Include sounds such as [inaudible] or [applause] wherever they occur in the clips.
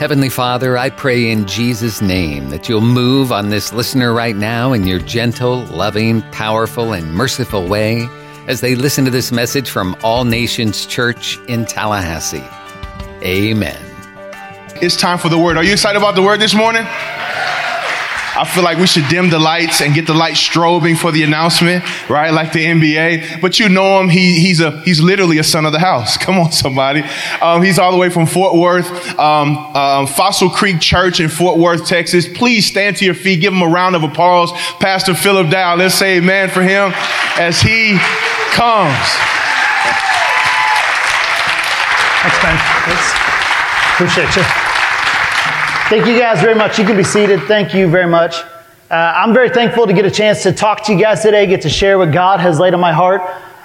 Heavenly Father, I pray in Jesus' name that you'll move on this listener right now in your gentle, loving, powerful, and merciful way as they listen to this message from All Nations Church in Tallahassee. Amen. It's time for the word. Are you excited about the word this morning? I feel like we should dim the lights and get the light strobing for the announcement, right? Like the NBA. But you know him. He, he's a, he's literally a son of the house. [laughs] Come on, somebody. Um, he's all the way from Fort Worth, um, um, Fossil Creek Church in Fort Worth, Texas. Please stand to your feet. Give him a round of applause. Pastor Philip Dow. Let's say amen for him as he comes. Thanks, man. Thanks. Appreciate you. Thank you guys very much. You can be seated. Thank you very much. Uh, I'm very thankful to get a chance to talk to you guys today, get to share what God has laid on my heart.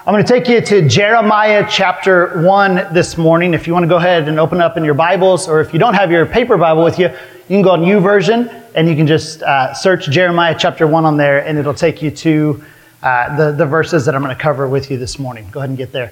I'm going to take you to Jeremiah chapter 1 this morning. If you want to go ahead and open up in your Bibles, or if you don't have your paper Bible with you, you can go on YouVersion and you can just uh, search Jeremiah chapter 1 on there, and it'll take you to uh, the, the verses that I'm going to cover with you this morning. Go ahead and get there.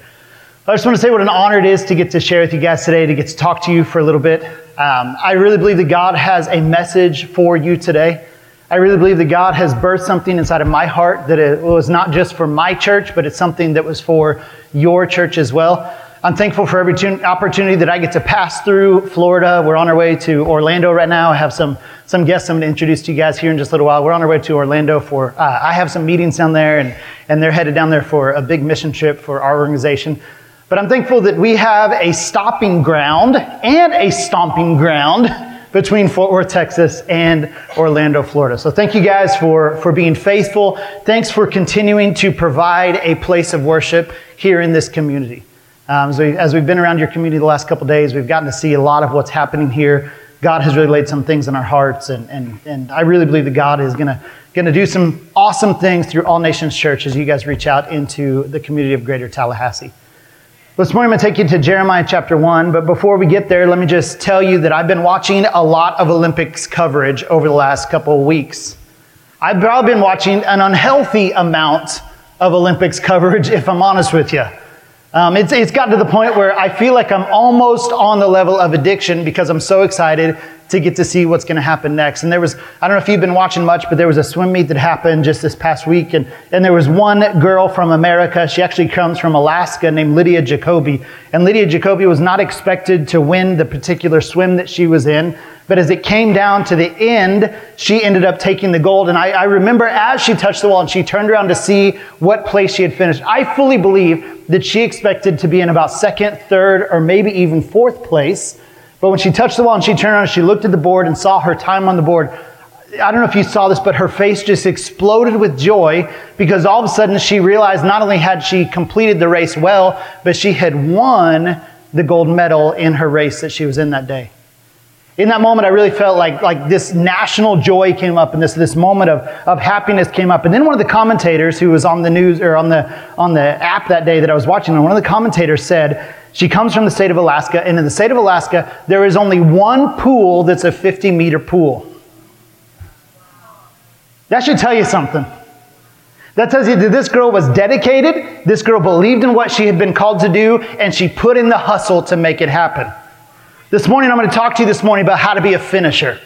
I just want to say what an honor it is to get to share with you guys today, to get to talk to you for a little bit. Um, I really believe that God has a message for you today. I really believe that God has birthed something inside of my heart that it was not just for my church, but it's something that was for your church as well. I'm thankful for every opportunity that I get to pass through Florida. We're on our way to Orlando right now. I have some, some guests I'm going to introduce to you guys here in just a little while. We're on our way to Orlando for, uh, I have some meetings down there, and, and they're headed down there for a big mission trip for our organization. But I'm thankful that we have a stopping ground and a stomping ground between Fort Worth, Texas and Orlando, Florida. So thank you guys for, for being faithful. Thanks for continuing to provide a place of worship here in this community. Um, as, we, as we've been around your community the last couple days, we've gotten to see a lot of what's happening here. God has really laid some things in our hearts, and, and, and I really believe that God is going to do some awesome things through All Nations Church as you guys reach out into the community of Greater Tallahassee. This morning I'm going to take you to Jeremiah chapter 1, but before we get there, let me just tell you that I've been watching a lot of Olympics coverage over the last couple of weeks. I've probably been watching an unhealthy amount of Olympics coverage, if I'm honest with you. Um, it's, it's gotten to the point where I feel like I'm almost on the level of addiction because I'm so excited to get to see what's going to happen next. And there was, I don't know if you've been watching much, but there was a swim meet that happened just this past week. And, and there was one girl from America. She actually comes from Alaska named Lydia Jacoby. And Lydia Jacoby was not expected to win the particular swim that she was in. But as it came down to the end, she ended up taking the gold. And I, I remember as she touched the wall and she turned around to see what place she had finished, I fully believe that she expected to be in about second, third, or maybe even fourth place. But when she touched the wall and she turned around, she looked at the board and saw her time on the board. I don't know if you saw this, but her face just exploded with joy because all of a sudden she realized not only had she completed the race well, but she had won the gold medal in her race that she was in that day. In that moment, I really felt like, like this national joy came up and this, this moment of, of happiness came up. And then one of the commentators who was on the news or on the, on the app that day that I was watching, and one of the commentators said, she comes from the state of Alaska, and in the state of Alaska, there is only one pool that's a 50 meter pool. That should tell you something. That tells you that this girl was dedicated, this girl believed in what she had been called to do, and she put in the hustle to make it happen. This morning, I'm going to talk to you this morning about how to be a finisher.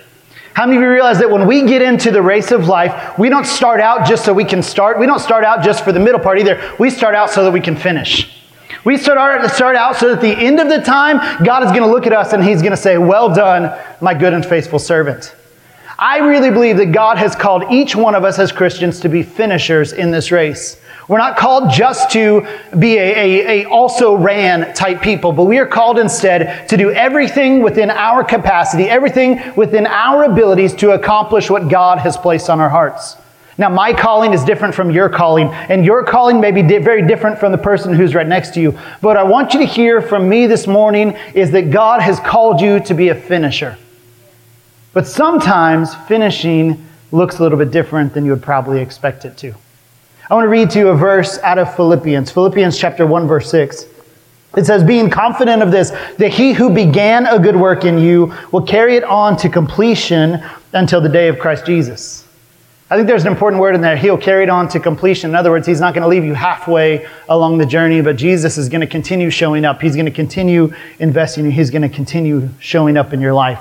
How many of you realize that when we get into the race of life, we don't start out just so we can start? We don't start out just for the middle part either. We start out so that we can finish. We start, start out so that at the end of the time, God is going to look at us and He's going to say, Well done, my good and faithful servant. I really believe that God has called each one of us as Christians to be finishers in this race. We're not called just to be a, a, a, also ran type people, but we are called instead to do everything within our capacity, everything within our abilities to accomplish what God has placed on our hearts. Now, my calling is different from your calling, and your calling may be di- very different from the person who's right next to you. But I want you to hear from me this morning is that God has called you to be a finisher. But sometimes finishing looks a little bit different than you would probably expect it to. I want to read to you a verse out of Philippians, Philippians chapter 1, verse 6. It says, being confident of this, that he who began a good work in you will carry it on to completion until the day of Christ Jesus. I think there's an important word in there. He'll carry it on to completion. In other words, he's not going to leave you halfway along the journey, but Jesus is going to continue showing up. He's going to continue investing. In you. He's going to continue showing up in your life.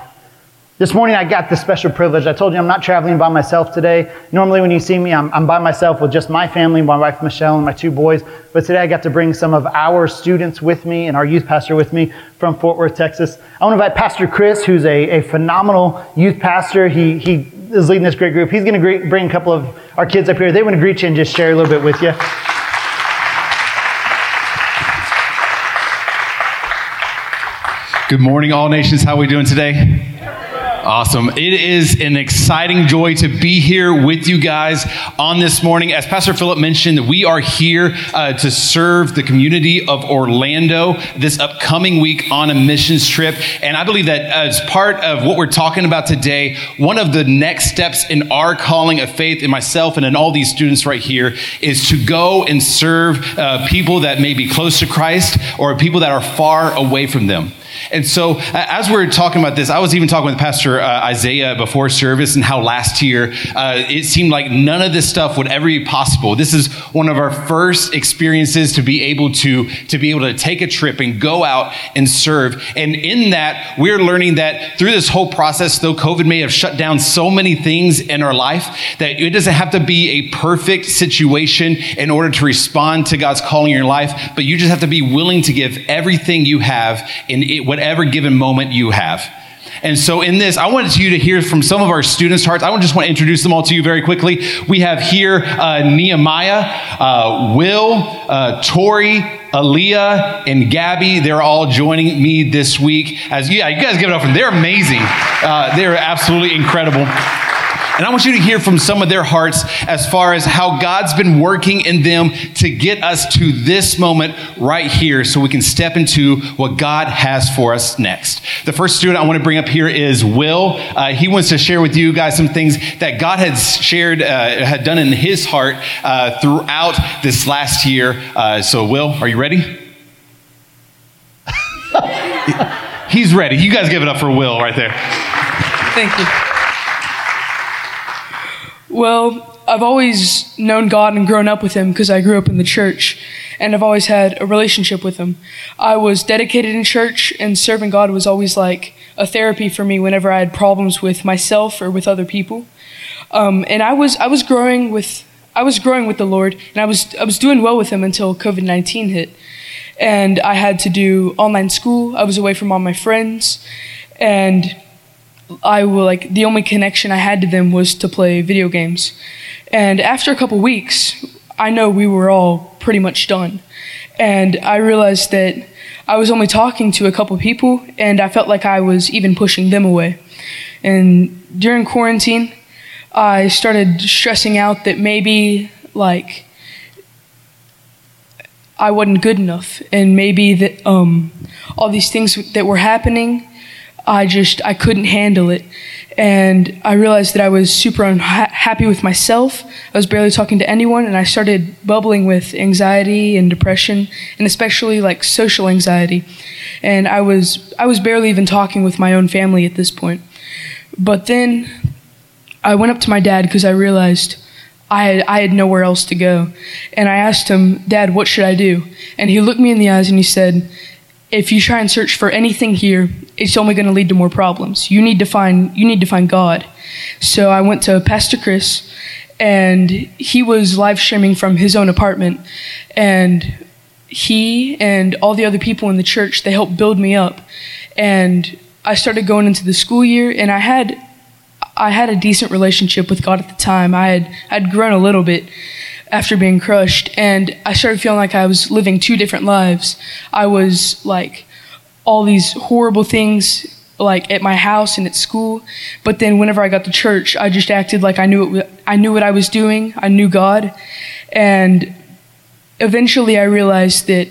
This morning I got the special privilege. I told you I'm not traveling by myself today. Normally when you see me, I'm, I'm, by myself with just my family, my wife Michelle and my two boys. But today I got to bring some of our students with me and our youth pastor with me from Fort Worth, Texas. I want to invite Pastor Chris, who's a, a phenomenal youth pastor. He, he is leading this great group. He's going to bring a couple of our kids up here. They want to greet you and just share a little bit with you. Good morning, all nations. How are we doing today? Awesome. It is an exciting joy to be here with you guys on this morning. As Pastor Philip mentioned, we are here uh, to serve the community of Orlando this upcoming week on a missions trip. And I believe that as part of what we're talking about today, one of the next steps in our calling of faith in myself and in all these students right here is to go and serve uh, people that may be close to Christ or people that are far away from them. And so, as we're talking about this, I was even talking with Pastor uh, Isaiah before service and how last year uh, it seemed like none of this stuff would ever be possible. This is one of our first experiences to be able to to be able to take a trip and go out and serve. And in that, we're learning that through this whole process, though COVID may have shut down so many things in our life, that it doesn't have to be a perfect situation in order to respond to God's calling in your life, but you just have to be willing to give everything you have in it whatever given moment you have. And so, in this, I wanted you to hear from some of our students' hearts. I just want to introduce them all to you very quickly. We have here uh, Nehemiah, uh, Will, uh, Tori, Aaliyah, and Gabby. They're all joining me this week. As yeah, you guys give it up for them. They're amazing. Uh, they're absolutely incredible. And I want you to hear from some of their hearts as far as how God's been working in them to get us to this moment right here so we can step into what God has for us next. The first student I want to bring up here is Will. Uh, he wants to share with you guys some things that God had shared, uh, had done in his heart uh, throughout this last year. Uh, so, Will, are you ready? [laughs] He's ready. You guys give it up for Will right there. Thank you. Well, I've always known God and grown up with Him because I grew up in the church, and I've always had a relationship with Him. I was dedicated in church, and serving God was always like a therapy for me whenever I had problems with myself or with other people. Um, and I was I was growing with I was growing with the Lord, and I was I was doing well with Him until COVID nineteen hit, and I had to do online school. I was away from all my friends, and I will like the only connection I had to them was to play video games. And after a couple weeks, I know we were all pretty much done. And I realized that I was only talking to a couple people and I felt like I was even pushing them away. And during quarantine, I started stressing out that maybe like I wasn't good enough and maybe that um, all these things that were happening I just I couldn't handle it, and I realized that I was super unhappy with myself. I was barely talking to anyone, and I started bubbling with anxiety and depression, and especially like social anxiety. And I was I was barely even talking with my own family at this point. But then I went up to my dad because I realized I had, I had nowhere else to go. And I asked him, Dad, what should I do? And he looked me in the eyes and he said, if you try and search for anything here, it's only going to lead to more problems. You need to find you need to find God. So I went to Pastor Chris, and he was live streaming from his own apartment, and he and all the other people in the church they helped build me up, and I started going into the school year, and I had I had a decent relationship with God at the time. I had I'd grown a little bit, after being crushed. And I started feeling like I was living two different lives. I was like all these horrible things like at my house and at school. But then whenever I got to church, I just acted like I knew it, I knew what I was doing. I knew God. And eventually I realized that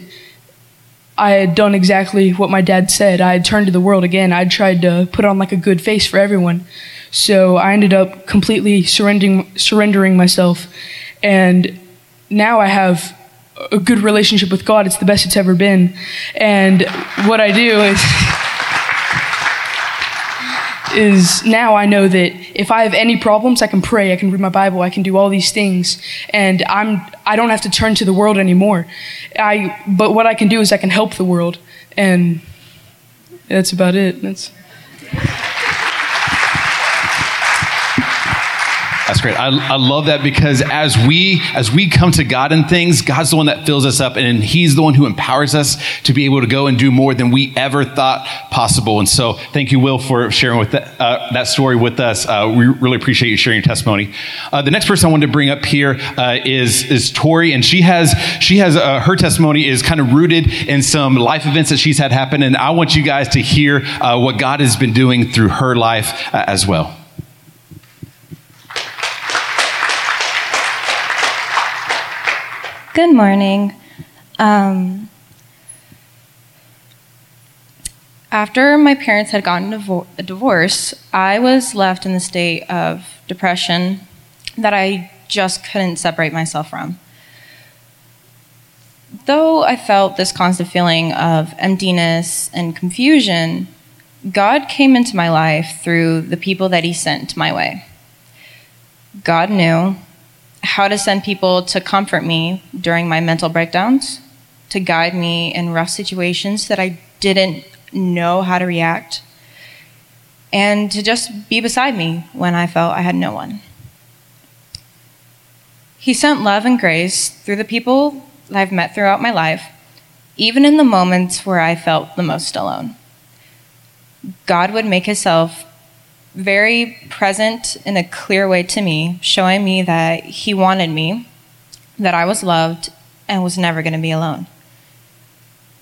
I had done exactly what my dad said. I had turned to the world again. I would tried to put on like a good face for everyone. So I ended up completely surrendering surrendering myself and now I have a good relationship with God. It's the best it's ever been. And what I do is is now I know that if I have any problems, I can pray, I can read my Bible, I can do all these things, and I'm I don't have to turn to the world anymore. I but what I can do is I can help the world, and that's about it. That's. That's great. I, I love that because as we as we come to God in things, God's the one that fills us up, and He's the one who empowers us to be able to go and do more than we ever thought possible. And so, thank you, Will, for sharing with that, uh, that story with us. Uh, we really appreciate you sharing your testimony. Uh, the next person I wanted to bring up here uh, is is Tori, and she has she has uh, her testimony is kind of rooted in some life events that she's had happen, and I want you guys to hear uh, what God has been doing through her life as well. Good morning. Um, after my parents had gotten a divorce, I was left in the state of depression that I just couldn't separate myself from. Though I felt this constant feeling of emptiness and confusion, God came into my life through the people that He sent my way. God knew how to send people to comfort me during my mental breakdowns, to guide me in rough situations that I didn't know how to react, and to just be beside me when I felt I had no one. He sent love and grace through the people that I've met throughout my life, even in the moments where I felt the most alone. God would make himself very present in a clear way to me, showing me that He wanted me, that I was loved, and was never going to be alone.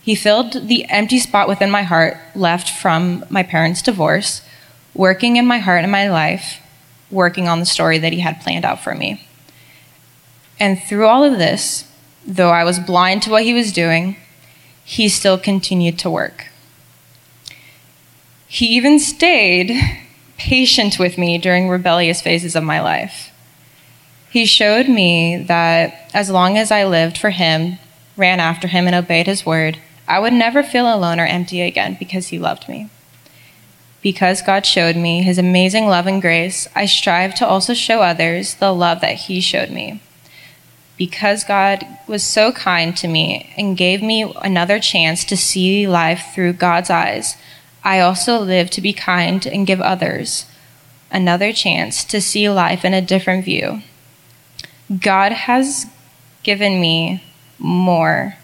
He filled the empty spot within my heart left from my parents' divorce, working in my heart and my life, working on the story that He had planned out for me. And through all of this, though I was blind to what He was doing, He still continued to work. He even stayed patient with me during rebellious phases of my life. He showed me that as long as I lived for Him, ran after Him, and obeyed His word, I would never feel alone or empty again because He loved me. Because God showed me His amazing love and grace, I strive to also show others the love that He showed me. Because God was so kind to me and gave me another chance to see life through God's eyes, I also live to be kind and give others another chance to see life in a different view. God has given me more,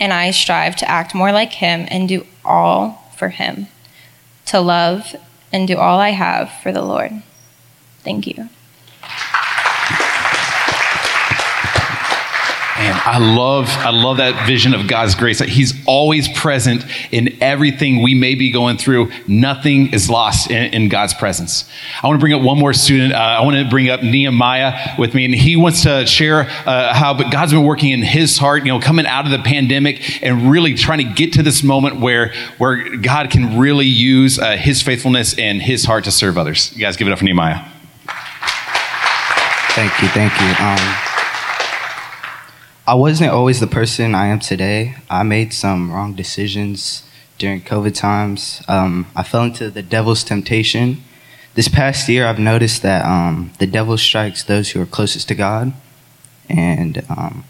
and I strive to act more like Him and do all for Him, to love and do all I have for the Lord. Thank you. Man, I love, I love that vision of God's grace He's always present in everything we may be going through. Nothing is lost in, in God's presence. I want to bring up one more student. Uh, I want to bring up Nehemiah with me, and he wants to share uh, how but God's been working in his heart, you know, coming out of the pandemic and really trying to get to this moment where, where God can really use uh, His faithfulness and His heart to serve others. You guys give it up for Nehemiah. Thank you, thank you. Um, I wasn't always the person I am today. I made some wrong decisions during COVID times. Um, I fell into the devil's temptation. This past year, I've noticed that um, the devil strikes those who are closest to God. And um,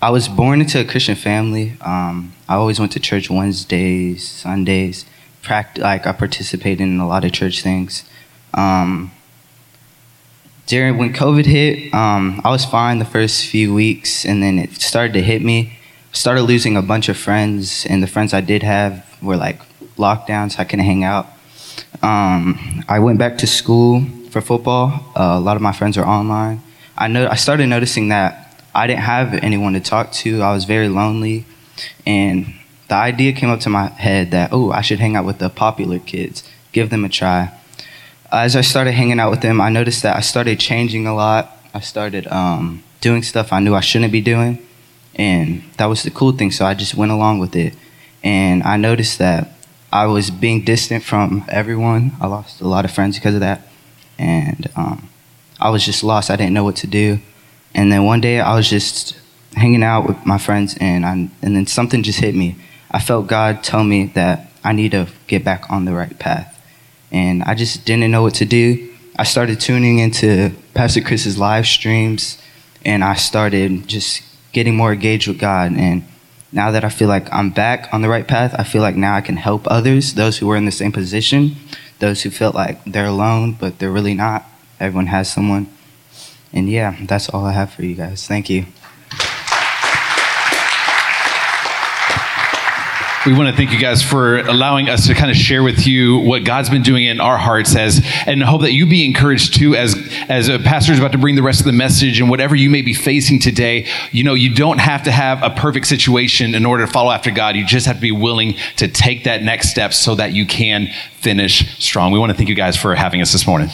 I was born into a Christian family. Um, I always went to church Wednesdays, Sundays. Pract- like I participated in a lot of church things. Um, during when COVID hit, um, I was fine the first few weeks, and then it started to hit me. Started losing a bunch of friends, and the friends I did have were like lockdowns. I couldn't hang out. Um, I went back to school for football. Uh, a lot of my friends are online. I know I started noticing that I didn't have anyone to talk to. I was very lonely, and the idea came up to my head that oh, I should hang out with the popular kids, give them a try as I started hanging out with them, I noticed that I started changing a lot. I started um, doing stuff I knew I shouldn't be doing. And that was the cool thing. So I just went along with it. And I noticed that I was being distant from everyone. I lost a lot of friends because of that. And um, I was just lost. I didn't know what to do. And then one day I was just hanging out with my friends, and, I, and then something just hit me. I felt God tell me that I need to get back on the right path and I just didn't know what to do. I started tuning into Pastor Chris's live streams, and I started just getting more engaged with God. And now that I feel like I'm back on the right path, I feel like now I can help others, those who are in the same position, those who felt like they're alone, but they're really not. everyone has someone. And yeah, that's all I have for you guys. Thank you. We want to thank you guys for allowing us to kind of share with you what God's been doing in our hearts as, and hope that you be encouraged too as, as a pastor is about to bring the rest of the message and whatever you may be facing today. You know, you don't have to have a perfect situation in order to follow after God. You just have to be willing to take that next step so that you can finish strong. We want to thank you guys for having us this morning.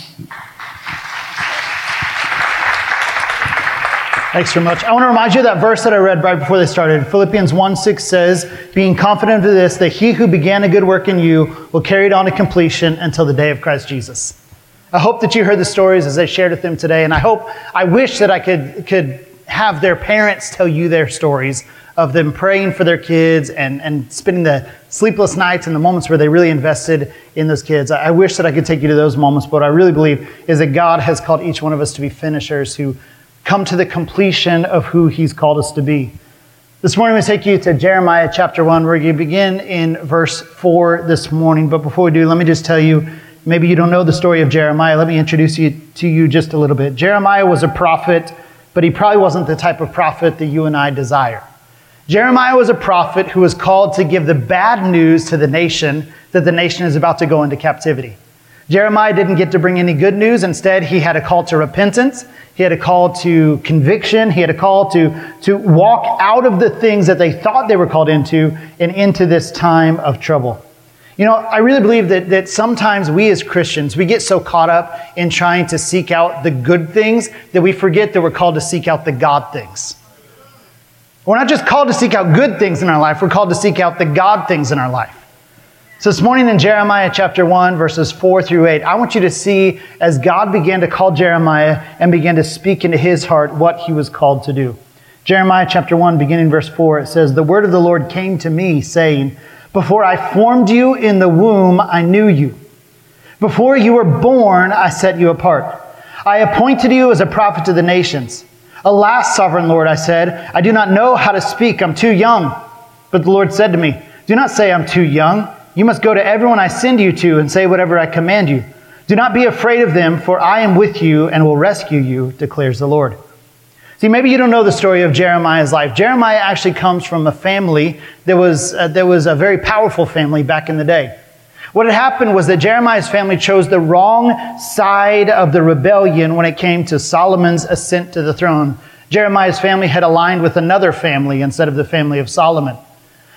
Thanks very much. I want to remind you of that verse that I read right before they started. Philippians 1 6 says, Being confident of this, that he who began a good work in you will carry it on to completion until the day of Christ Jesus. I hope that you heard the stories as I shared with them today, and I hope, I wish that I could, could have their parents tell you their stories of them praying for their kids and, and spending the sleepless nights and the moments where they really invested in those kids. I, I wish that I could take you to those moments, but I really believe is that God has called each one of us to be finishers who come to the completion of who he's called us to be. This morning, we take you to Jeremiah chapter 1. We're going to begin in verse 4 this morning. But before we do, let me just tell you maybe you don't know the story of Jeremiah. Let me introduce you to you just a little bit. Jeremiah was a prophet, but he probably wasn't the type of prophet that you and I desire. Jeremiah was a prophet who was called to give the bad news to the nation that the nation is about to go into captivity. Jeremiah didn't get to bring any good news. Instead, he had a call to repentance. He had a call to conviction. He had a call to, to walk out of the things that they thought they were called into and into this time of trouble. You know, I really believe that, that sometimes we as Christians, we get so caught up in trying to seek out the good things that we forget that we're called to seek out the God things. We're not just called to seek out good things in our life, we're called to seek out the God things in our life. So, this morning in Jeremiah chapter 1, verses 4 through 8, I want you to see as God began to call Jeremiah and began to speak into his heart what he was called to do. Jeremiah chapter 1, beginning verse 4, it says, The word of the Lord came to me, saying, Before I formed you in the womb, I knew you. Before you were born, I set you apart. I appointed you as a prophet to the nations. Alas, sovereign Lord, I said, I do not know how to speak. I'm too young. But the Lord said to me, Do not say I'm too young. You must go to everyone I send you to and say whatever I command you. Do not be afraid of them, for I am with you and will rescue you, declares the Lord. See, maybe you don't know the story of Jeremiah's life. Jeremiah actually comes from a family that was, uh, that was a very powerful family back in the day. What had happened was that Jeremiah's family chose the wrong side of the rebellion when it came to Solomon's ascent to the throne. Jeremiah's family had aligned with another family instead of the family of Solomon.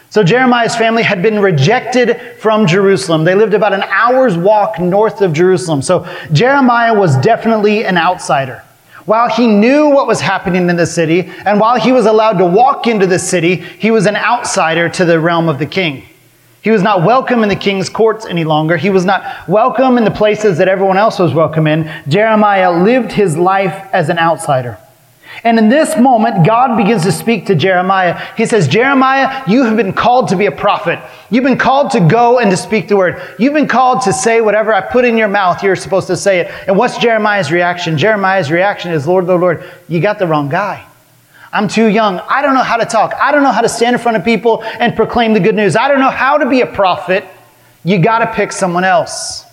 So Jeremiah's family had been rejected from Jerusalem. They lived about an hour's walk north of Jerusalem. So Jeremiah was definitely an outsider. While he knew what was happening in the city, and while he was allowed to walk into the city, he was an outsider to the realm of the king. He was not welcome in the king's courts any longer. He was not welcome in the places that everyone else was welcome in. Jeremiah lived his life as an outsider. And in this moment, God begins to speak to Jeremiah. He says, Jeremiah, you have been called to be a prophet. You've been called to go and to speak the word. You've been called to say whatever I put in your mouth, you're supposed to say it. And what's Jeremiah's reaction? Jeremiah's reaction is, Lord, Lord, Lord, you got the wrong guy. I'm too young. I don't know how to talk. I don't know how to stand in front of people and proclaim the good news. I don't know how to be a prophet. You got to pick someone else.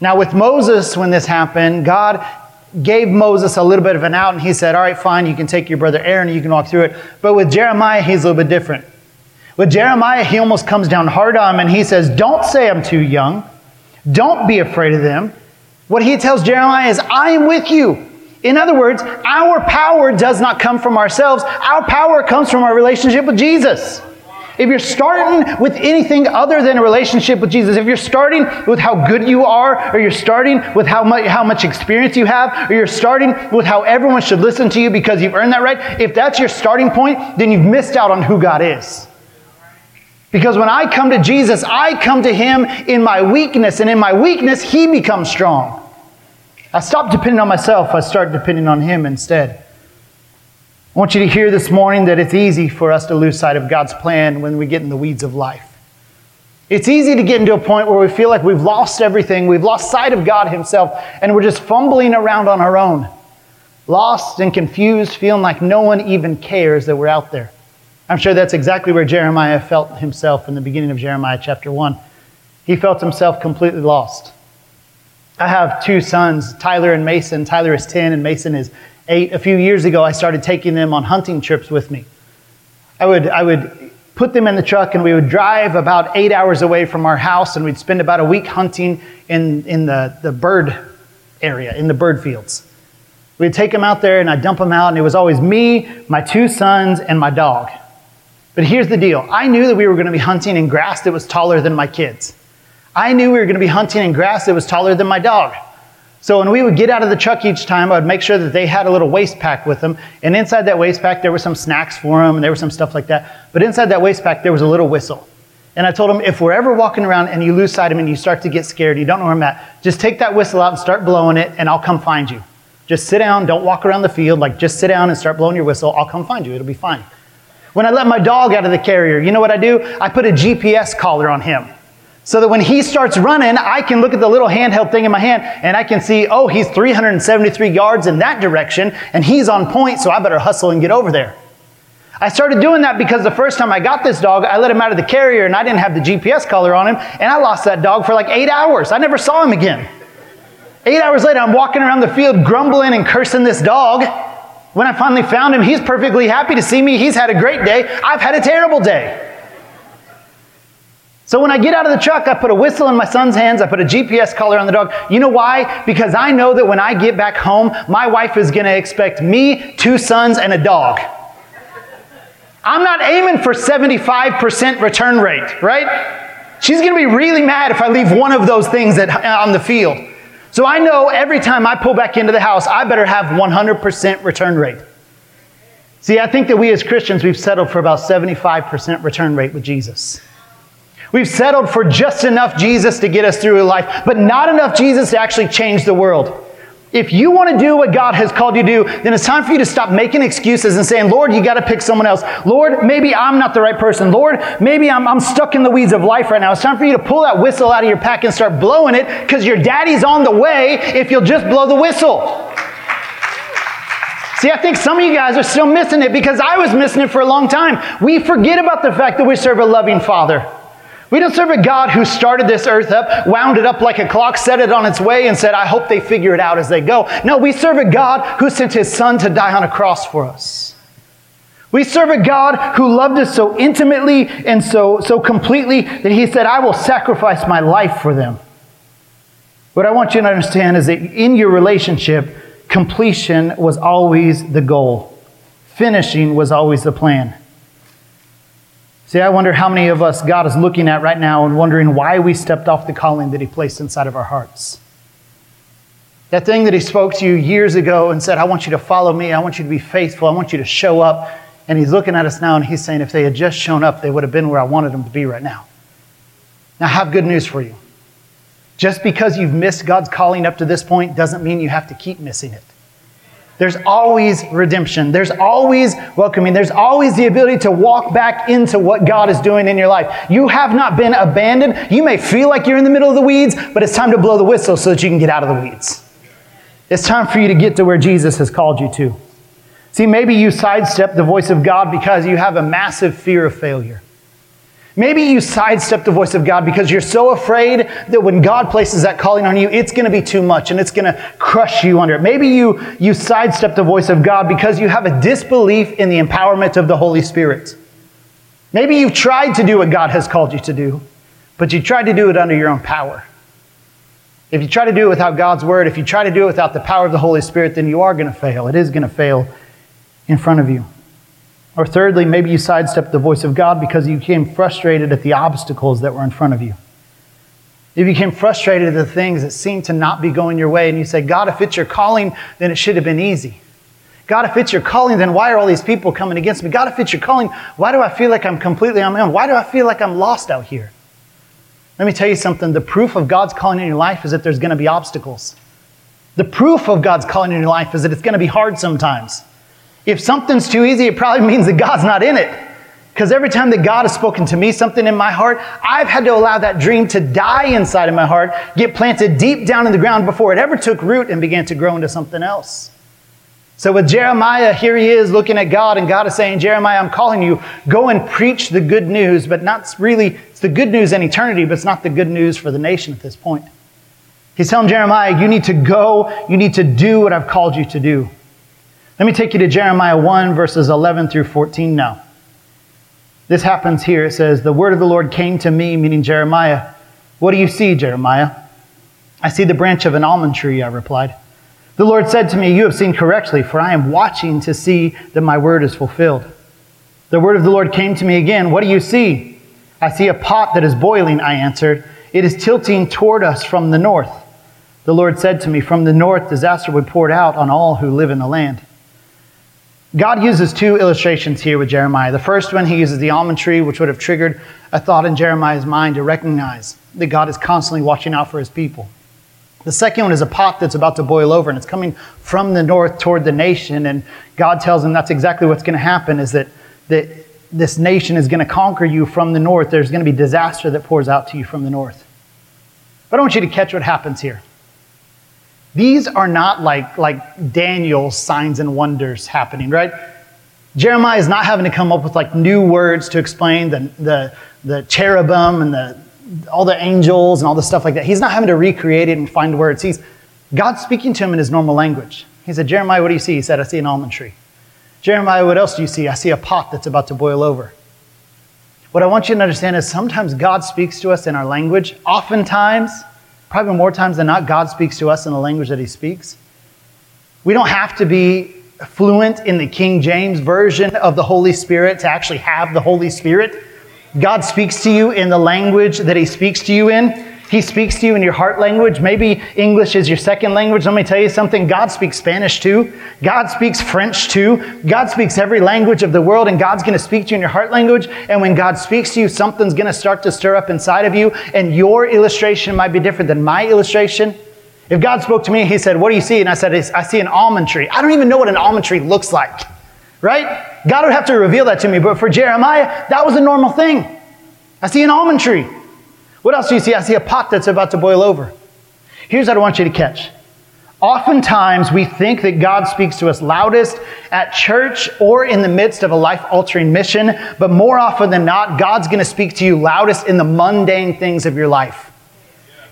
Now, with Moses, when this happened, God gave Moses a little bit of an out and he said, All right, fine, you can take your brother Aaron you can walk through it. But with Jeremiah, he's a little bit different. With Jeremiah, he almost comes down hard on him and he says, Don't say I'm too young. Don't be afraid of them. What he tells Jeremiah is, I am with you. In other words, our power does not come from ourselves, our power comes from our relationship with Jesus. If you're starting with anything other than a relationship with Jesus, if you're starting with how good you are, or you're starting with how much, how much experience you have, or you're starting with how everyone should listen to you because you've earned that right, if that's your starting point, then you've missed out on who God is. Because when I come to Jesus, I come to Him in my weakness, and in my weakness, He becomes strong. I stop depending on myself, I start depending on Him instead. I want you to hear this morning that it's easy for us to lose sight of God's plan when we get in the weeds of life. It's easy to get into a point where we feel like we've lost everything, we've lost sight of God Himself, and we're just fumbling around on our own, lost and confused, feeling like no one even cares that we're out there. I'm sure that's exactly where Jeremiah felt himself in the beginning of Jeremiah chapter 1. He felt himself completely lost. I have two sons, Tyler and Mason. Tyler is 10 and Mason is 8. A few years ago, I started taking them on hunting trips with me. I would, I would put them in the truck and we would drive about eight hours away from our house and we'd spend about a week hunting in, in the, the bird area, in the bird fields. We'd take them out there and I'd dump them out, and it was always me, my two sons, and my dog. But here's the deal I knew that we were going to be hunting in grass that was taller than my kids. I knew we were going to be hunting in grass that was taller than my dog. So when we would get out of the truck each time, I would make sure that they had a little waist pack with them. And inside that waist pack, there were some snacks for them and there was some stuff like that. But inside that waist pack, there was a little whistle. And I told them, if we're ever walking around and you lose sight of me and you start to get scared, you don't know where I'm at, just take that whistle out and start blowing it, and I'll come find you. Just sit down, don't walk around the field. Like, just sit down and start blowing your whistle. I'll come find you. It'll be fine. When I let my dog out of the carrier, you know what I do? I put a GPS collar on him. So that when he starts running, I can look at the little handheld thing in my hand and I can see, oh, he's 373 yards in that direction and he's on point, so I better hustle and get over there. I started doing that because the first time I got this dog, I let him out of the carrier and I didn't have the GPS collar on him, and I lost that dog for like eight hours. I never saw him again. Eight hours later, I'm walking around the field grumbling and cursing this dog. When I finally found him, he's perfectly happy to see me. He's had a great day. I've had a terrible day. So when I get out of the truck, I put a whistle in my son's hands. I put a GPS collar on the dog. You know why? Because I know that when I get back home, my wife is going to expect me, two sons, and a dog. I'm not aiming for 75% return rate, right? She's going to be really mad if I leave one of those things at, on the field. So I know every time I pull back into the house, I better have 100% return rate. See, I think that we as Christians, we've settled for about 75% return rate with Jesus. We've settled for just enough Jesus to get us through life, but not enough Jesus to actually change the world. If you want to do what God has called you to do, then it's time for you to stop making excuses and saying, Lord, you got to pick someone else. Lord, maybe I'm not the right person. Lord, maybe I'm, I'm stuck in the weeds of life right now. It's time for you to pull that whistle out of your pack and start blowing it because your daddy's on the way if you'll just blow the whistle. See, I think some of you guys are still missing it because I was missing it for a long time. We forget about the fact that we serve a loving Father. We don't serve a God who started this earth up, wound it up like a clock, set it on its way, and said, I hope they figure it out as they go. No, we serve a God who sent his son to die on a cross for us. We serve a God who loved us so intimately and so, so completely that he said, I will sacrifice my life for them. What I want you to understand is that in your relationship, completion was always the goal, finishing was always the plan. See, I wonder how many of us God is looking at right now and wondering why we stepped off the calling that He placed inside of our hearts. That thing that He spoke to you years ago and said, I want you to follow me, I want you to be faithful, I want you to show up. And He's looking at us now and He's saying, if they had just shown up, they would have been where I wanted them to be right now. Now, I have good news for you. Just because you've missed God's calling up to this point doesn't mean you have to keep missing it. There's always redemption. There's always welcoming. There's always the ability to walk back into what God is doing in your life. You have not been abandoned. You may feel like you're in the middle of the weeds, but it's time to blow the whistle so that you can get out of the weeds. It's time for you to get to where Jesus has called you to. See, maybe you sidestep the voice of God because you have a massive fear of failure. Maybe you sidestep the voice of God because you're so afraid that when God places that calling on you, it's going to be too much and it's going to crush you under it. Maybe you, you sidestep the voice of God because you have a disbelief in the empowerment of the Holy Spirit. Maybe you've tried to do what God has called you to do, but you tried to do it under your own power. If you try to do it without God's word, if you try to do it without the power of the Holy Spirit, then you are going to fail. It is going to fail in front of you. Or thirdly, maybe you sidestepped the voice of God because you became frustrated at the obstacles that were in front of you. You became frustrated at the things that seemed to not be going your way, and you said, God, if it's your calling, then it should have been easy. God, if it's your calling, then why are all these people coming against me? God, if it's your calling, why do I feel like I'm completely on my own? Why do I feel like I'm lost out here? Let me tell you something. The proof of God's calling in your life is that there's going to be obstacles. The proof of God's calling in your life is that it's going to be hard sometimes. If something's too easy, it probably means that God's not in it. Because every time that God has spoken to me something in my heart, I've had to allow that dream to die inside of my heart, get planted deep down in the ground before it ever took root and began to grow into something else. So with Jeremiah, here he is looking at God, and God is saying, Jeremiah, I'm calling you, go and preach the good news, but not really, it's the good news in eternity, but it's not the good news for the nation at this point. He's telling Jeremiah, you need to go, you need to do what I've called you to do. Let me take you to Jeremiah 1, verses 11 through 14 now. This happens here. It says, The word of the Lord came to me, meaning Jeremiah. What do you see, Jeremiah? I see the branch of an almond tree, I replied. The Lord said to me, You have seen correctly, for I am watching to see that my word is fulfilled. The word of the Lord came to me again. What do you see? I see a pot that is boiling, I answered. It is tilting toward us from the north. The Lord said to me, From the north, disaster would pour out on all who live in the land. God uses two illustrations here with Jeremiah. The first one, he uses the almond tree, which would have triggered a thought in Jeremiah's mind to recognize that God is constantly watching out for his people. The second one is a pot that's about to boil over and it's coming from the north toward the nation. And God tells him that's exactly what's going to happen is that, that this nation is going to conquer you from the north. There's going to be disaster that pours out to you from the north. But I want you to catch what happens here. These are not like, like Daniel's signs and wonders happening, right? Jeremiah is not having to come up with like new words to explain the, the, the cherubim and the, all the angels and all the stuff like that. He's not having to recreate it and find words. He's God speaking to him in his normal language. He said, Jeremiah, what do you see? He said, I see an almond tree. Jeremiah, what else do you see? I see a pot that's about to boil over. What I want you to understand is sometimes God speaks to us in our language. Oftentimes, probably more times than not, God speaks to us in the language that He speaks. We don't have to be fluent in the King James version of the Holy Spirit to actually have the Holy Spirit. God speaks to you in the language that He speaks to you in. He speaks to you in your heart language. Maybe English is your second language. Let me tell you something. God speaks Spanish too. God speaks French too. God speaks every language of the world, and God's going to speak to you in your heart language. And when God speaks to you, something's going to start to stir up inside of you, and your illustration might be different than my illustration. If God spoke to me, He said, What do you see? And I said, I see an almond tree. I don't even know what an almond tree looks like, right? God would have to reveal that to me. But for Jeremiah, that was a normal thing. I see an almond tree. What else do you see? I see a pot that's about to boil over. Here's what I want you to catch. Oftentimes, we think that God speaks to us loudest at church or in the midst of a life altering mission, but more often than not, God's going to speak to you loudest in the mundane things of your life.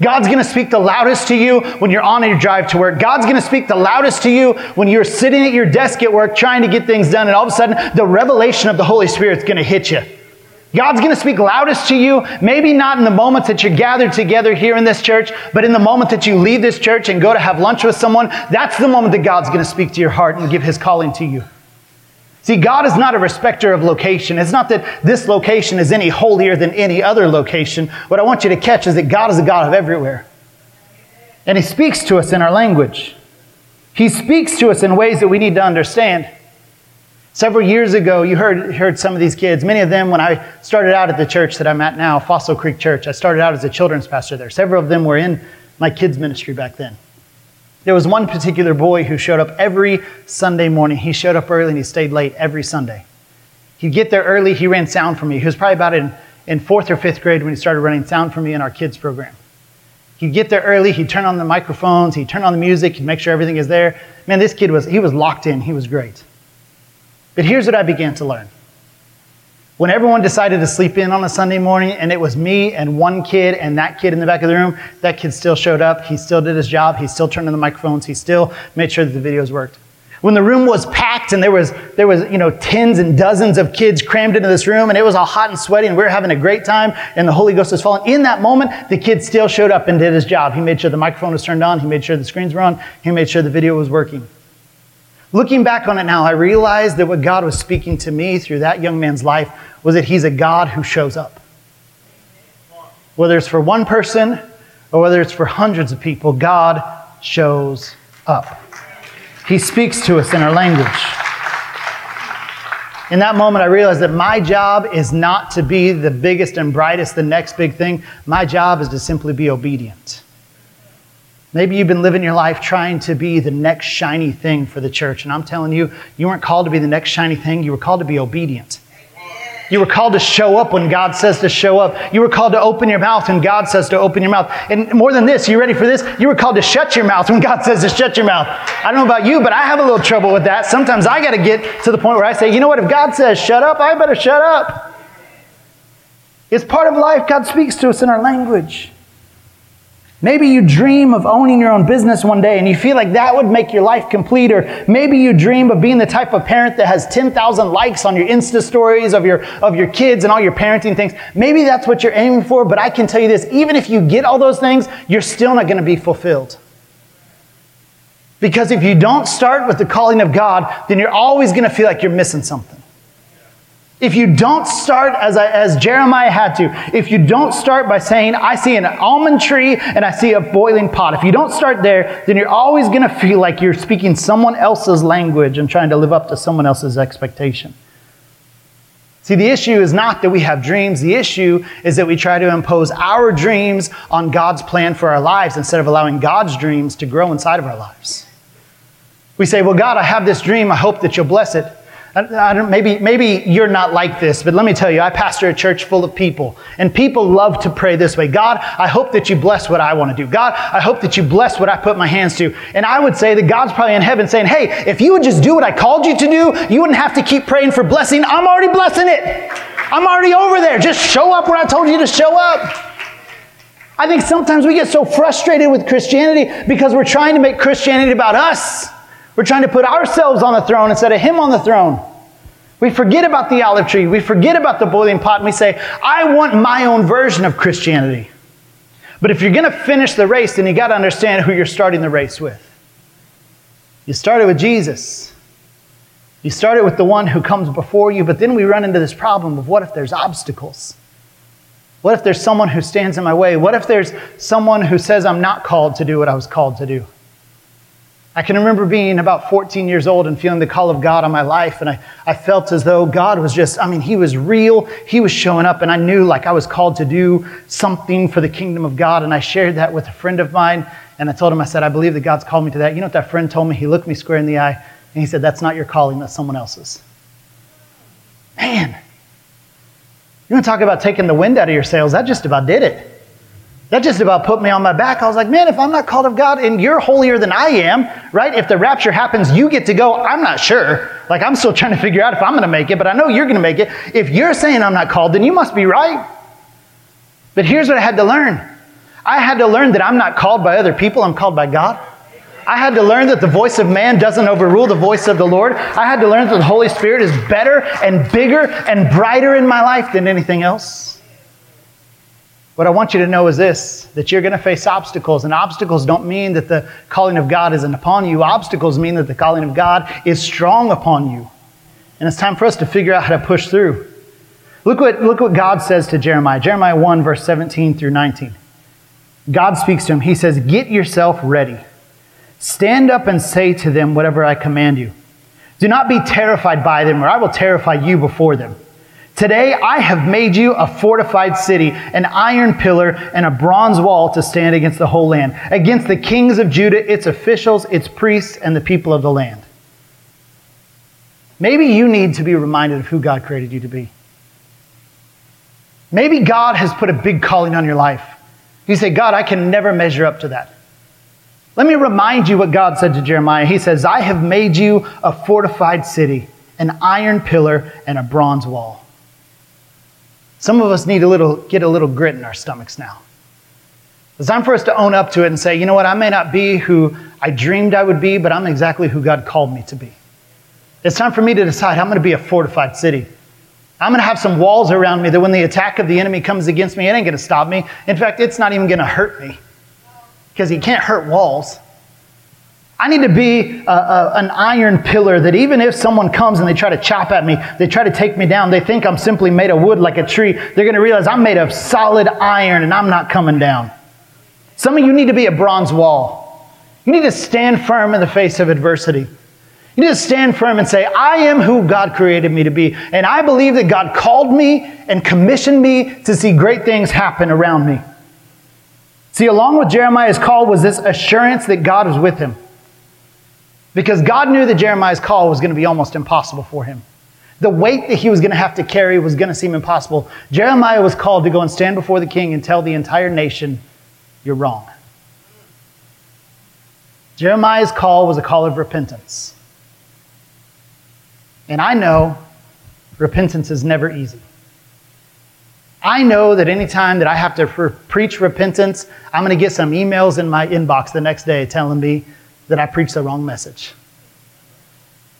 God's going to speak the loudest to you when you're on your drive to work. God's going to speak the loudest to you when you're sitting at your desk at work trying to get things done, and all of a sudden, the revelation of the Holy Spirit is going to hit you. God's going to speak loudest to you, maybe not in the moments that you're gathered together here in this church, but in the moment that you leave this church and go to have lunch with someone. That's the moment that God's going to speak to your heart and give his calling to you. See, God is not a respecter of location. It's not that this location is any holier than any other location. What I want you to catch is that God is a God of everywhere. And He speaks to us in our language. He speaks to us in ways that we need to understand. Several years ago, you heard, heard some of these kids, many of them when I started out at the church that I'm at now, Fossil Creek Church. I started out as a children's pastor there. Several of them were in my kids' ministry back then. There was one particular boy who showed up every Sunday morning. He showed up early and he stayed late every Sunday. He'd get there early, he ran sound for me. He was probably about in, in fourth or fifth grade when he started running sound for me in our kids' program. He'd get there early, he'd turn on the microphones, he'd turn on the music, he'd make sure everything is there. Man, this kid was, he was locked in, he was great. But here's what I began to learn. When everyone decided to sleep in on a Sunday morning and it was me and one kid and that kid in the back of the room, that kid still showed up. He still did his job. He still turned on the microphones. He still made sure that the videos worked. When the room was packed and there was, there was, you know, tens and dozens of kids crammed into this room and it was all hot and sweaty and we were having a great time and the Holy Ghost was falling, in that moment, the kid still showed up and did his job. He made sure the microphone was turned on. He made sure the screens were on. He made sure the video was working. Looking back on it now, I realized that what God was speaking to me through that young man's life was that he's a God who shows up. Whether it's for one person or whether it's for hundreds of people, God shows up. He speaks to us in our language. In that moment, I realized that my job is not to be the biggest and brightest, the next big thing. My job is to simply be obedient. Maybe you've been living your life trying to be the next shiny thing for the church. And I'm telling you, you weren't called to be the next shiny thing. You were called to be obedient. You were called to show up when God says to show up. You were called to open your mouth when God says to open your mouth. And more than this, you ready for this? You were called to shut your mouth when God says to shut your mouth. I don't know about you, but I have a little trouble with that. Sometimes I got to get to the point where I say, you know what? If God says shut up, I better shut up. It's part of life. God speaks to us in our language. Maybe you dream of owning your own business one day and you feel like that would make your life complete. Or maybe you dream of being the type of parent that has 10,000 likes on your Insta stories of your, of your kids and all your parenting things. Maybe that's what you're aiming for, but I can tell you this even if you get all those things, you're still not going to be fulfilled. Because if you don't start with the calling of God, then you're always going to feel like you're missing something. If you don't start as, I, as Jeremiah had to, if you don't start by saying, I see an almond tree and I see a boiling pot, if you don't start there, then you're always going to feel like you're speaking someone else's language and trying to live up to someone else's expectation. See, the issue is not that we have dreams. The issue is that we try to impose our dreams on God's plan for our lives instead of allowing God's dreams to grow inside of our lives. We say, Well, God, I have this dream. I hope that you'll bless it. Maybe, maybe you're not like this, but let me tell you, I pastor a church full of people, and people love to pray this way God, I hope that you bless what I want to do. God, I hope that you bless what I put my hands to. And I would say that God's probably in heaven saying, Hey, if you would just do what I called you to do, you wouldn't have to keep praying for blessing. I'm already blessing it. I'm already over there. Just show up where I told you to show up. I think sometimes we get so frustrated with Christianity because we're trying to make Christianity about us. We're trying to put ourselves on the throne instead of Him on the throne. We forget about the olive tree. We forget about the boiling pot. And we say, I want my own version of Christianity. But if you're going to finish the race, then you got to understand who you're starting the race with. You started with Jesus. You started with the one who comes before you, but then we run into this problem of what if there's obstacles? What if there's someone who stands in my way? What if there's someone who says I'm not called to do what I was called to do? I can remember being about 14 years old and feeling the call of God on my life. And I, I felt as though God was just, I mean, He was real. He was showing up. And I knew like I was called to do something for the kingdom of God. And I shared that with a friend of mine. And I told him, I said, I believe that God's called me to that. You know what that friend told me? He looked me square in the eye and he said, That's not your calling, that's someone else's. Man, you want to talk about taking the wind out of your sails? That just about did it. That just about put me on my back. I was like, man, if I'm not called of God and you're holier than I am, right? If the rapture happens, you get to go. I'm not sure. Like, I'm still [laughs] trying to figure out if I'm going to make it, but I know you're going to make it. If you're saying I'm not called, then you must be right. But here's what I had to learn I had to learn that I'm not called by other people, I'm called by God. I had to learn that the voice of man doesn't overrule the voice of the Lord. I had to learn that the Holy Spirit is better and bigger and brighter in my life than anything else. What I want you to know is this that you're going to face obstacles, and obstacles don't mean that the calling of God isn't upon you. Obstacles mean that the calling of God is strong upon you. And it's time for us to figure out how to push through. Look what, look what God says to Jeremiah Jeremiah 1, verse 17 through 19. God speaks to him. He says, Get yourself ready. Stand up and say to them whatever I command you. Do not be terrified by them, or I will terrify you before them. Today I have made you a fortified city, an iron pillar, and a bronze wall to stand against the whole land, against the kings of Judah, its officials, its priests, and the people of the land. Maybe you need to be reminded of who God created you to be. Maybe God has put a big calling on your life. You say, God, I can never measure up to that. Let me remind you what God said to Jeremiah. He says, I have made you a fortified city, an iron pillar, and a bronze wall. Some of us need a little, get a little grit in our stomachs now. It's time for us to own up to it and say, you know what, I may not be who I dreamed I would be, but I'm exactly who God called me to be. It's time for me to decide I'm going to be a fortified city. I'm going to have some walls around me that when the attack of the enemy comes against me, it ain't going to stop me. In fact, it's not even going to hurt me because he can't hurt walls. I need to be a, a, an iron pillar that even if someone comes and they try to chop at me, they try to take me down, they think I'm simply made of wood like a tree, they're going to realize I'm made of solid iron and I'm not coming down. Some of you need to be a bronze wall. You need to stand firm in the face of adversity. You need to stand firm and say, I am who God created me to be. And I believe that God called me and commissioned me to see great things happen around me. See, along with Jeremiah's call was this assurance that God was with him. Because God knew that Jeremiah's call was going to be almost impossible for him. The weight that he was going to have to carry was going to seem impossible. Jeremiah was called to go and stand before the king and tell the entire nation, You're wrong. Jeremiah's call was a call of repentance. And I know repentance is never easy. I know that anytime that I have to pre- preach repentance, I'm going to get some emails in my inbox the next day telling me that I preached the wrong message.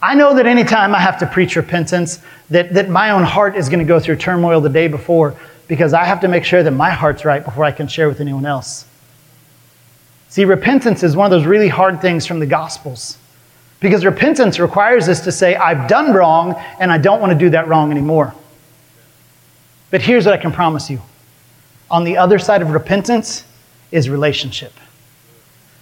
I know that anytime I have to preach repentance, that, that my own heart is going to go through turmoil the day before because I have to make sure that my heart's right before I can share with anyone else. See, repentance is one of those really hard things from the Gospels because repentance requires us to say, I've done wrong and I don't want to do that wrong anymore. But here's what I can promise you on the other side of repentance is relationship.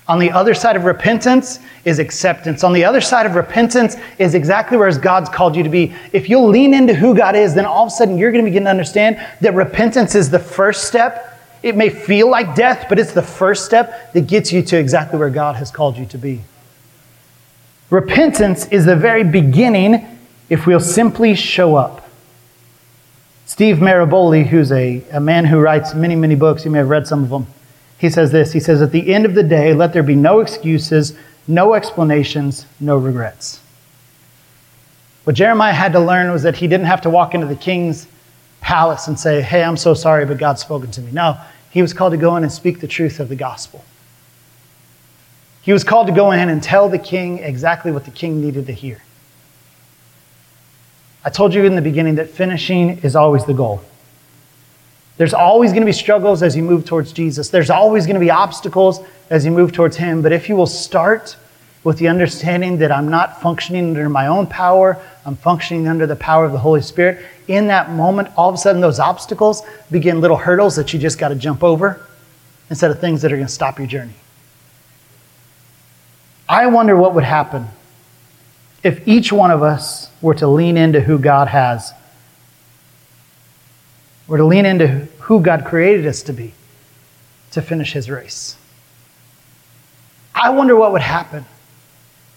On the other side of repentance is acceptance. On the other side of repentance is exactly where God's called you to be. If you'll lean into who God is, then all of a sudden you're going to begin to understand that repentance is the first step. It may feel like death, but it's the first step that gets you to exactly where God has called you to be. Repentance is the very beginning if we'll simply show up. Steve Maraboli, who's a, a man who writes many, many books, you may have read some of them he says this He says, At the end of the day, let there be no excuses, no explanations, no regrets. What Jeremiah had to learn was that he didn't have to walk into the king's palace and say, Hey, I'm so sorry, but God's spoken to me. No, he was called to go in and speak the truth of the gospel. He was called to go in and tell the king exactly what the king needed to hear. I told you in the beginning that finishing is always the goal. There's always going to be struggles as you move towards Jesus. There's always going to be obstacles as you move towards Him. But if you will start with the understanding that I'm not functioning under my own power, I'm functioning under the power of the Holy Spirit, in that moment, all of a sudden those obstacles begin little hurdles that you just got to jump over instead of things that are going to stop your journey. I wonder what would happen if each one of us were to lean into who God has we're to lean into who God created us to be to finish his race. I wonder what would happen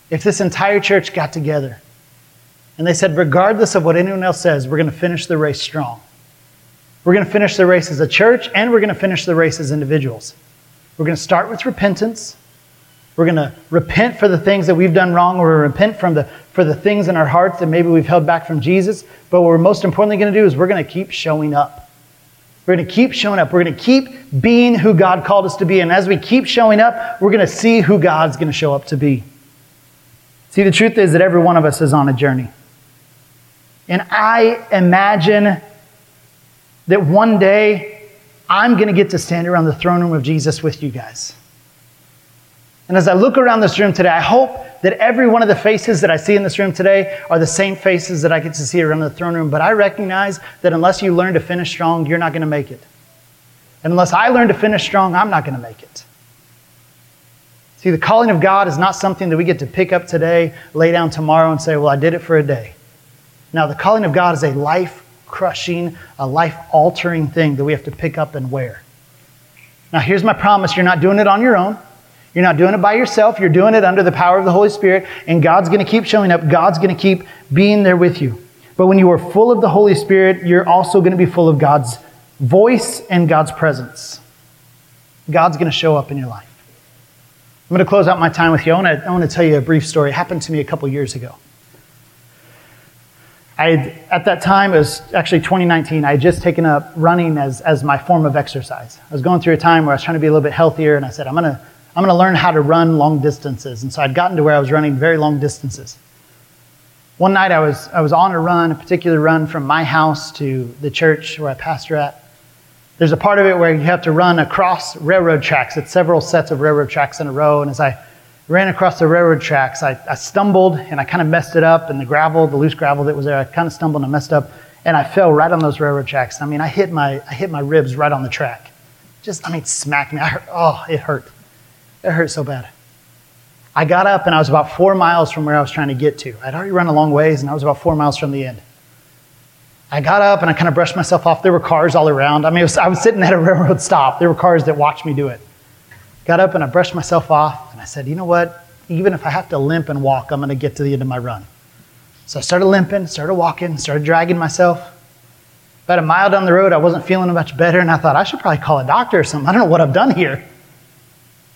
if this entire church got together and they said, regardless of what anyone else says, we're going to finish the race strong. We're going to finish the race as a church and we're going to finish the race as individuals. We're going to start with repentance. We're going to repent for the things that we've done wrong. We're going to repent from the, for the things in our hearts that maybe we've held back from Jesus. But what we're most importantly going to do is we're going to keep showing up. We're going to keep showing up. We're going to keep being who God called us to be. And as we keep showing up, we're going to see who God's going to show up to be. See, the truth is that every one of us is on a journey. And I imagine that one day I'm going to get to stand around the throne room of Jesus with you guys. And as I look around this room today, I hope that every one of the faces that I see in this room today are the same faces that I get to see around the throne room. But I recognize that unless you learn to finish strong, you're not going to make it. And unless I learn to finish strong, I'm not going to make it. See, the calling of God is not something that we get to pick up today, lay down tomorrow, and say, Well, I did it for a day. Now, the calling of God is a life crushing, a life altering thing that we have to pick up and wear. Now, here's my promise you're not doing it on your own. You're not doing it by yourself. You're doing it under the power of the Holy Spirit, and God's going to keep showing up. God's going to keep being there with you. But when you are full of the Holy Spirit, you're also going to be full of God's voice and God's presence. God's going to show up in your life. I'm going to close out my time with you. I want to, I want to tell you a brief story. It happened to me a couple years ago. I had, at that time, it was actually 2019, I had just taken up running as, as my form of exercise. I was going through a time where I was trying to be a little bit healthier, and I said, I'm going to I'm going to learn how to run long distances. And so I'd gotten to where I was running very long distances. One night I was, I was on a run, a particular run from my house to the church where I pastor at. There's a part of it where you have to run across railroad tracks. It's several sets of railroad tracks in a row. And as I ran across the railroad tracks, I, I stumbled and I kind of messed it up. And the gravel, the loose gravel that was there, I kind of stumbled and messed up. And I fell right on those railroad tracks. I mean, I hit my, I hit my ribs right on the track. Just, I mean, smacked me. I oh, it hurt. It hurt so bad. I got up and I was about four miles from where I was trying to get to. I'd already run a long ways and I was about four miles from the end. I got up and I kind of brushed myself off. There were cars all around. I mean, was, I was sitting at a [laughs] railroad stop. There were cars that watched me do it. Got up and I brushed myself off and I said, you know what? Even if I have to limp and walk, I'm going to get to the end of my run. So I started limping, started walking, started dragging myself. About a mile down the road, I wasn't feeling much better, and I thought I should probably call a doctor or something. I don't know what I've done here.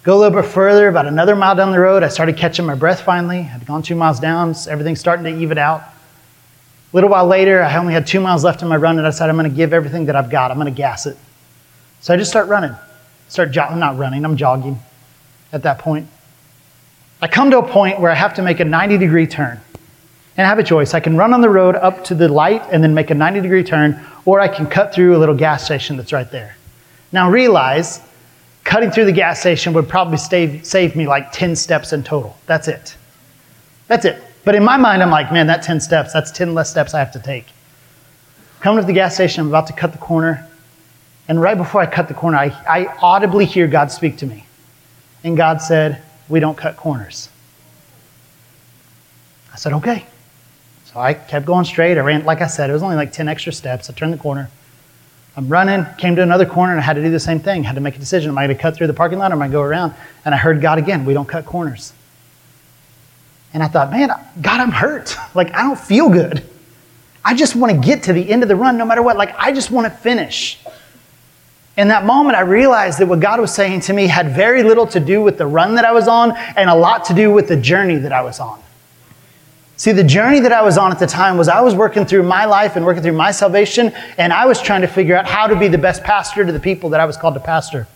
Go a little bit further, about another mile down the road, I started catching my breath finally. I'd gone two miles down, so everything's starting to even out. A little while later, I only had two miles left in my run, and I said, I'm going to give everything that I've got. I'm going to gas it. So I just start running. Start jo- I'm not running, I'm jogging at that point. I come to a point where I have to make a 90 degree turn. And I have a choice. I can run on the road up to the light and then make a 90 degree turn, or I can cut through a little gas station that's right there. Now realize cutting through the gas station would probably save, save me like 10 steps in total. That's it. That's it. But in my mind, I'm like, man, that 10 steps, that's 10 less steps I have to take. Coming to the gas station, I'm about to cut the corner. And right before I cut the corner, I, I audibly hear God speak to me. And God said, We don't cut corners. I said, Okay. So I kept going straight. I ran, like I said, it was only like 10 extra steps. I turned the corner. I'm running, came to another corner, and I had to do the same thing. I had to make a decision. Am I going to cut through the parking lot or am I going to go around? And I heard God again, We don't cut corners. And I thought, man, God, I'm hurt. [laughs] Like, I don't feel good. I just want to get to the end of the run no matter what. Like, I just want to finish. In that moment, I realized that what God was saying to me had very little to do with the run that I was on and a lot to do with the journey that I was on. See, the journey that I was on at the time was I was working through my life and working through my salvation, and I was trying to figure out how to be the best pastor to the people that I was called to pastor.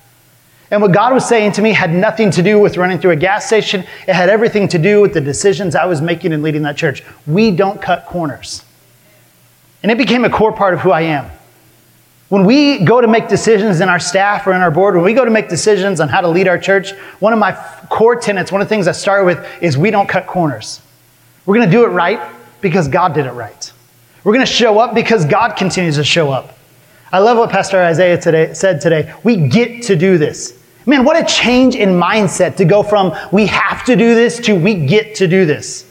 And what God was saying to me had nothing to do with running through a gas station. It had everything to do with the decisions I was making in leading that church. We don't cut corners. And it became a core part of who I am. When we go to make decisions in our staff or in our board, when we go to make decisions on how to lead our church, one of my core tenets, one of the things I start with is we don't cut corners. We're going to do it right because God did it right. We're going to show up because God continues to show up. I love what Pastor Isaiah today, said today. We get to do this. Man, what a change in mindset to go from we have to do this to we get to do this.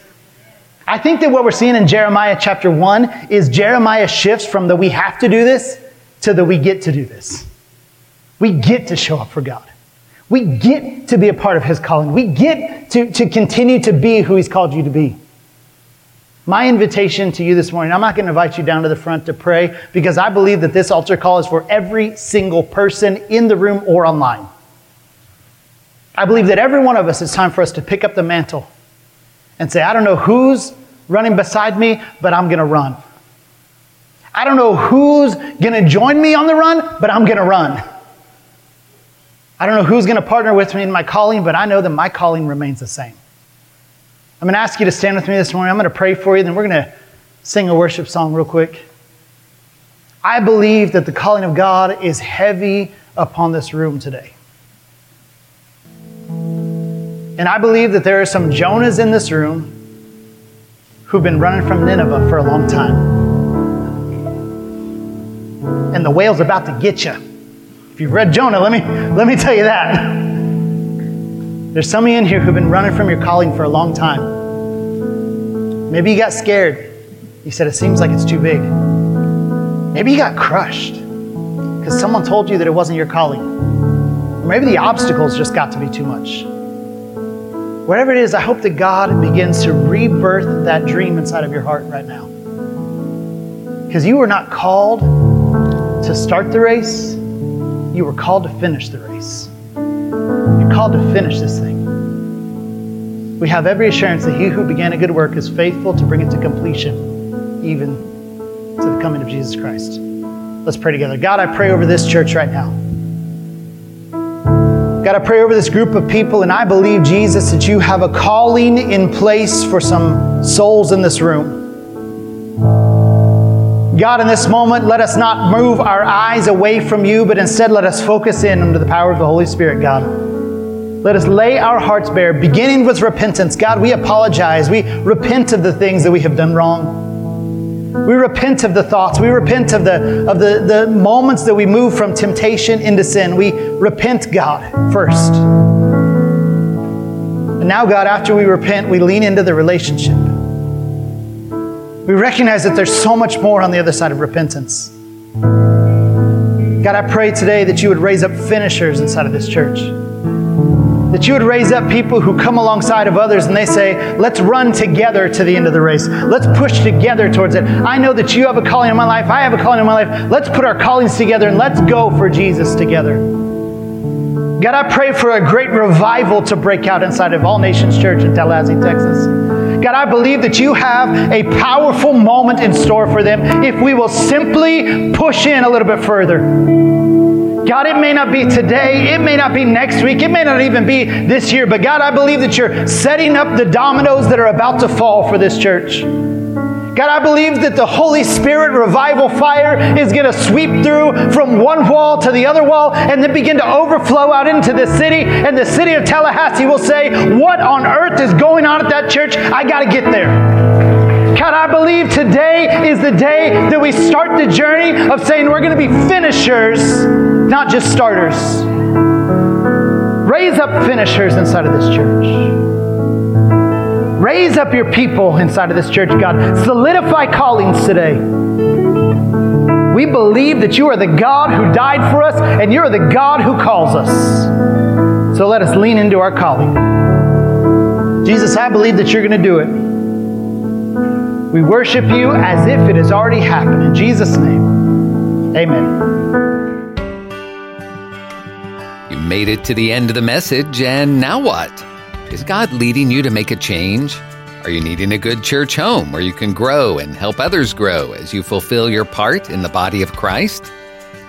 I think that what we're seeing in Jeremiah chapter 1 is Jeremiah shifts from the we have to do this to the we get to do this. We get to show up for God. We get to be a part of His calling. We get to, to continue to be who He's called you to be. My invitation to you this morning, I'm not going to invite you down to the front to pray because I believe that this altar call is for every single person in the room or online. I believe that every one of us, it's time for us to pick up the mantle and say, I don't know who's running beside me, but I'm going to run. I don't know who's going to join me on the run, but I'm going to run. I don't know who's going to partner with me in my calling, but I know that my calling remains the same. I'm going to ask you to stand with me this morning. I'm going to pray for you, then we're going to sing a worship song real quick. I believe that the calling of God is heavy upon this room today. And I believe that there are some Jonahs in this room who've been running from Nineveh for a long time. And the whale's about to get you. If you've read Jonah, let me, let me tell you that. [laughs] There's some of you in here who've been running from your calling for a long time. Maybe you got scared. You said, it seems like it's too big. Maybe you got crushed because someone told you that it wasn't your calling. Or maybe the obstacles just got to be too much. Whatever it is, I hope that God begins to rebirth that dream inside of your heart right now. Because you were not called to start the race, you were called to finish the race. You're called to finish this thing. We have every assurance that he who began a good work is faithful to bring it to completion, even to the coming of Jesus Christ. Let's pray together. God, I pray over this church right now. God, I pray over this group of people, and I believe, Jesus, that you have a calling in place for some souls in this room. God, in this moment, let us not move our eyes away from you, but instead let us focus in under the power of the Holy Spirit, God. Let us lay our hearts bare, beginning with repentance. God, we apologize. We repent of the things that we have done wrong. We repent of the thoughts. We repent of the, of the, the moments that we move from temptation into sin. We repent, God, first. And now, God, after we repent, we lean into the relationship. We recognize that there's so much more on the other side of repentance. God, I pray today that you would raise up finishers inside of this church. That you would raise up people who come alongside of others and they say, let's run together to the end of the race. Let's push together towards it. I know that you have a calling in my life. I have a calling in my life. Let's put our callings together and let's go for Jesus together. God, I pray for a great revival to break out inside of All Nations Church in Tallahassee, Texas. God, I believe that you have a powerful moment in store for them if we will simply push in a little bit further. God, it may not be today, it may not be next week, it may not even be this year, but God, I believe that you're setting up the dominoes that are about to fall for this church. God, I believe that the Holy Spirit revival fire is going to sweep through from one wall to the other wall and then begin to overflow out into the city. And the city of Tallahassee will say, What on earth is going on at that church? I got to get there. God, I believe today is the day that we start the journey of saying we're going to be finishers, not just starters. Raise up finishers inside of this church. Raise up your people inside of this church, God. Solidify callings today. We believe that you are the God who died for us and you're the God who calls us. So let us lean into our calling. Jesus, I believe that you're going to do it. We worship you as if it has already happened. In Jesus' name, amen. You made it to the end of the message, and now what? Is God leading you to make a change? Are you needing a good church home where you can grow and help others grow as you fulfill your part in the body of Christ?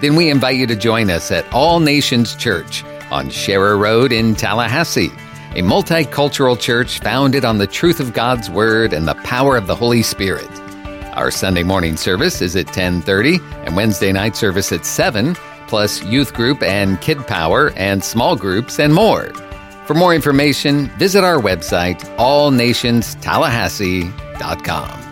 Then we invite you to join us at All Nations Church on Sharer Road in Tallahassee, a multicultural church founded on the truth of God's Word and the power of the Holy Spirit. Our Sunday morning service is at 10:30 and Wednesday night service at 7, plus youth group and kid power and small groups and more. For more information, visit our website, allnationstallahassee.com.